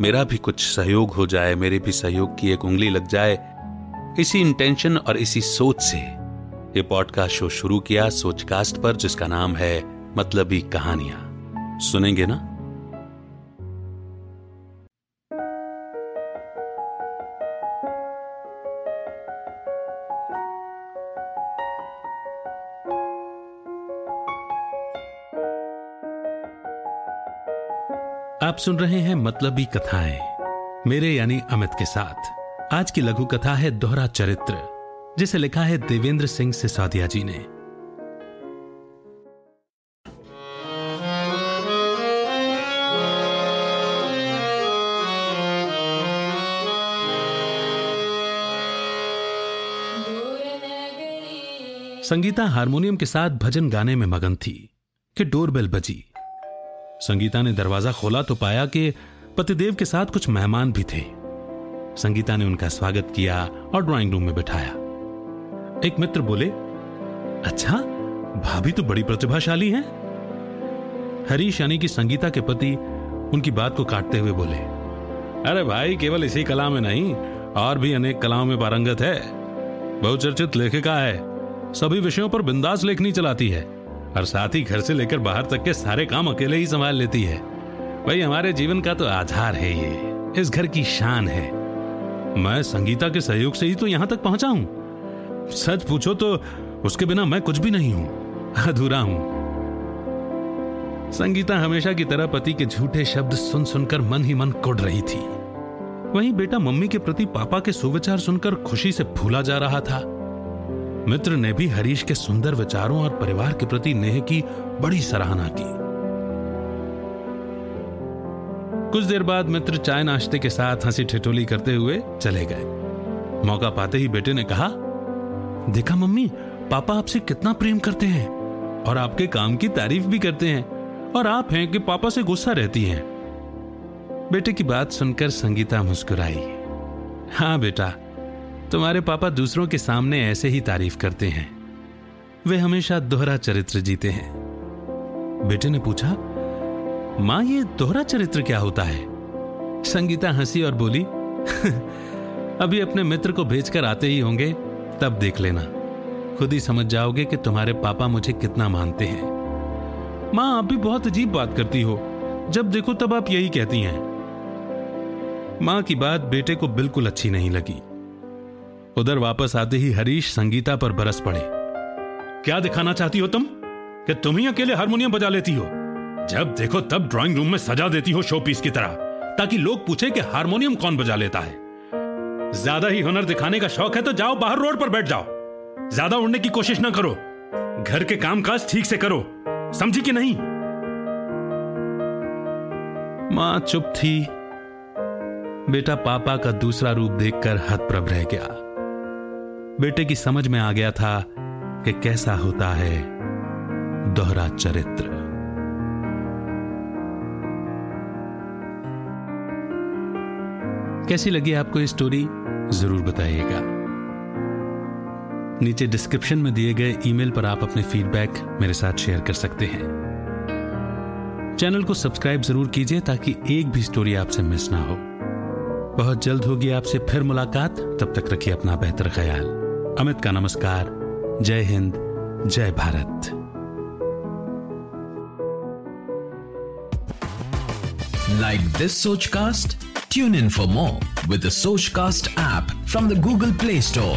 मेरा भी कुछ सहयोग हो जाए, मेरे भी सहयोग की एक उंगली लग जाए। इसी इंटेंशन और इसी सोच से ये पॉडकास्ट शो शुरू किया सोचकास्ट पर, जिसका नाम है मतलबी कहानियाँ। सुनेंगे ना? आप सुन रहे हैं मतलबी कथाएँ, मेरे यानी अमित के साथ। आज की लघु कथा है दोहरा चरित्र, जिसे लिखा है देवेंद्र सिंह सिसोदिया जी ने। संगीता हारमोनियम के साथ भजन गाने में मगन थी, कि डोरबेल बजी। संगीता ने दरवाज़ा खोला तो पाया कि पतिदेव के साथ कुछ मेहमान भी थे। संगीता ने उनका स्वागत किया और ड्राइंग रूम में बिठाया। एक मित्र बोले अच्छा भाभी तो बड़ी प्रतिभाशाली हैं। हरीश यानी कि संगीता के पति उनकी बात को काटते हुए बोले, अरे भाई, केवल इसी कला में नहीं, और भी अनेक कलाओं में पारंगत है। बहुचर्चित लेखिका है, सभी विषयों पर बिंदास लेखनी चलाती है। और साथ ही घर से लेकर बाहर तक के सारे काम अकेले ही संभाल लेती है। भाई, हमारे जीवन का तो आधार है ये। इस घर की शान है। मैं संगीता के सहयोग से ही तो यहाँ तक पहुँचा हूँ। सच पूछो तो उसके बिना मैं कुछ भी नहीं हूँ। अधूरा हूँ। संगीता हमेशा की तरह पति के झूठे शब्द सुन सुनकर मन ही मन कुड़ रही थी। वहीं बेटा मम्मी के प्रति पापा के सुविचार सुनकर खुशी से भूला जा रहा था। मित्र ने भी हरीश के सुंदर विचारों और परिवार के प्रति नेह की बड़ी सराहना की। कुछ देर बाद मित्र चाय नाश्ते के साथ हँसी ठिठोली करते हुए चले गए। मौका पाते ही बेटे ने कहा, देखा मम्मी, पापा आपसे कितना प्रेम करते हैं और आपके काम की तारीफ़ भी करते हैं और आप हैं कि पापा से गुस्सा रहती हैं। बेटे की बात सुनकर संगीता मुस्कुराई। हाँ बेटा तुम्हारे पापा दूसरों के सामने ऐसे ही तारीफ़ करते हैं। वे हमेशा दोहरा चरित्र जीते हैं। बेटे ने पूछा, माँ, ये दोहरा चरित्र क्या होता है? संगीता हँसी और बोली, अभी अपने मित्र को भेजकर आते ही होंगे, तब देख लेना। खुद ही समझ जाओगे कि तुम्हारे पापा मुझे कितना मानते हैं। माँ, आप भी बहुत अजीब बात करती हो। जब देखो तब आप यही कहती हैं। माँ की बात बेटे को बिल्कुल अच्छी नहीं लगी। उधर वापस आते ही हरीश संगीता पर बरस पड़े। क्या दिखाना चाहती हो तुम? कि तुम ही अकेले हारमोनियम बजा लेती हो? जब देखो तब ड्राइंग रूम में सजा देती हो शो पीस की तरह, ताकि लोग पूछे कि हारमोनियम कौन बजा लेता है। ज़्यादा ही हुनर दिखाने का शौक है तो जाओ बाहर रोड पर बैठ जाओ। ज़्यादा उड़ने की कोशिश ना करो। घर के कामकाज ठीक से करो। समझी कि नहीं? माँ चुप थी। बेटा पापा का दूसरा रूप देखकर हतप्रभ रह गया। बेटे की समझ में आ गया था कि कैसा होता है दोहरा चरित्र। कैसी लगी आपको ये स्टोरी ज़रूर बताइएगा। नीचे डिस्क्रिप्शन में दिए गए ईमेल पर आप अपने फीडबैक मेरे साथ शेयर कर सकते हैं। चैनल को सब्सक्राइब ज़रूर कीजिए ताकि एक भी स्टोरी आपसे मिस ना हो। बहुत जल्द होगी आपसे फिर मुलाकात। तब तक रखिए अपना बेहतर ख्याल। अमित का नमस्कार जय हिंद जय Bharat Like this Sochcast? Tune in for more with the Sochcast app from the Google Play Store.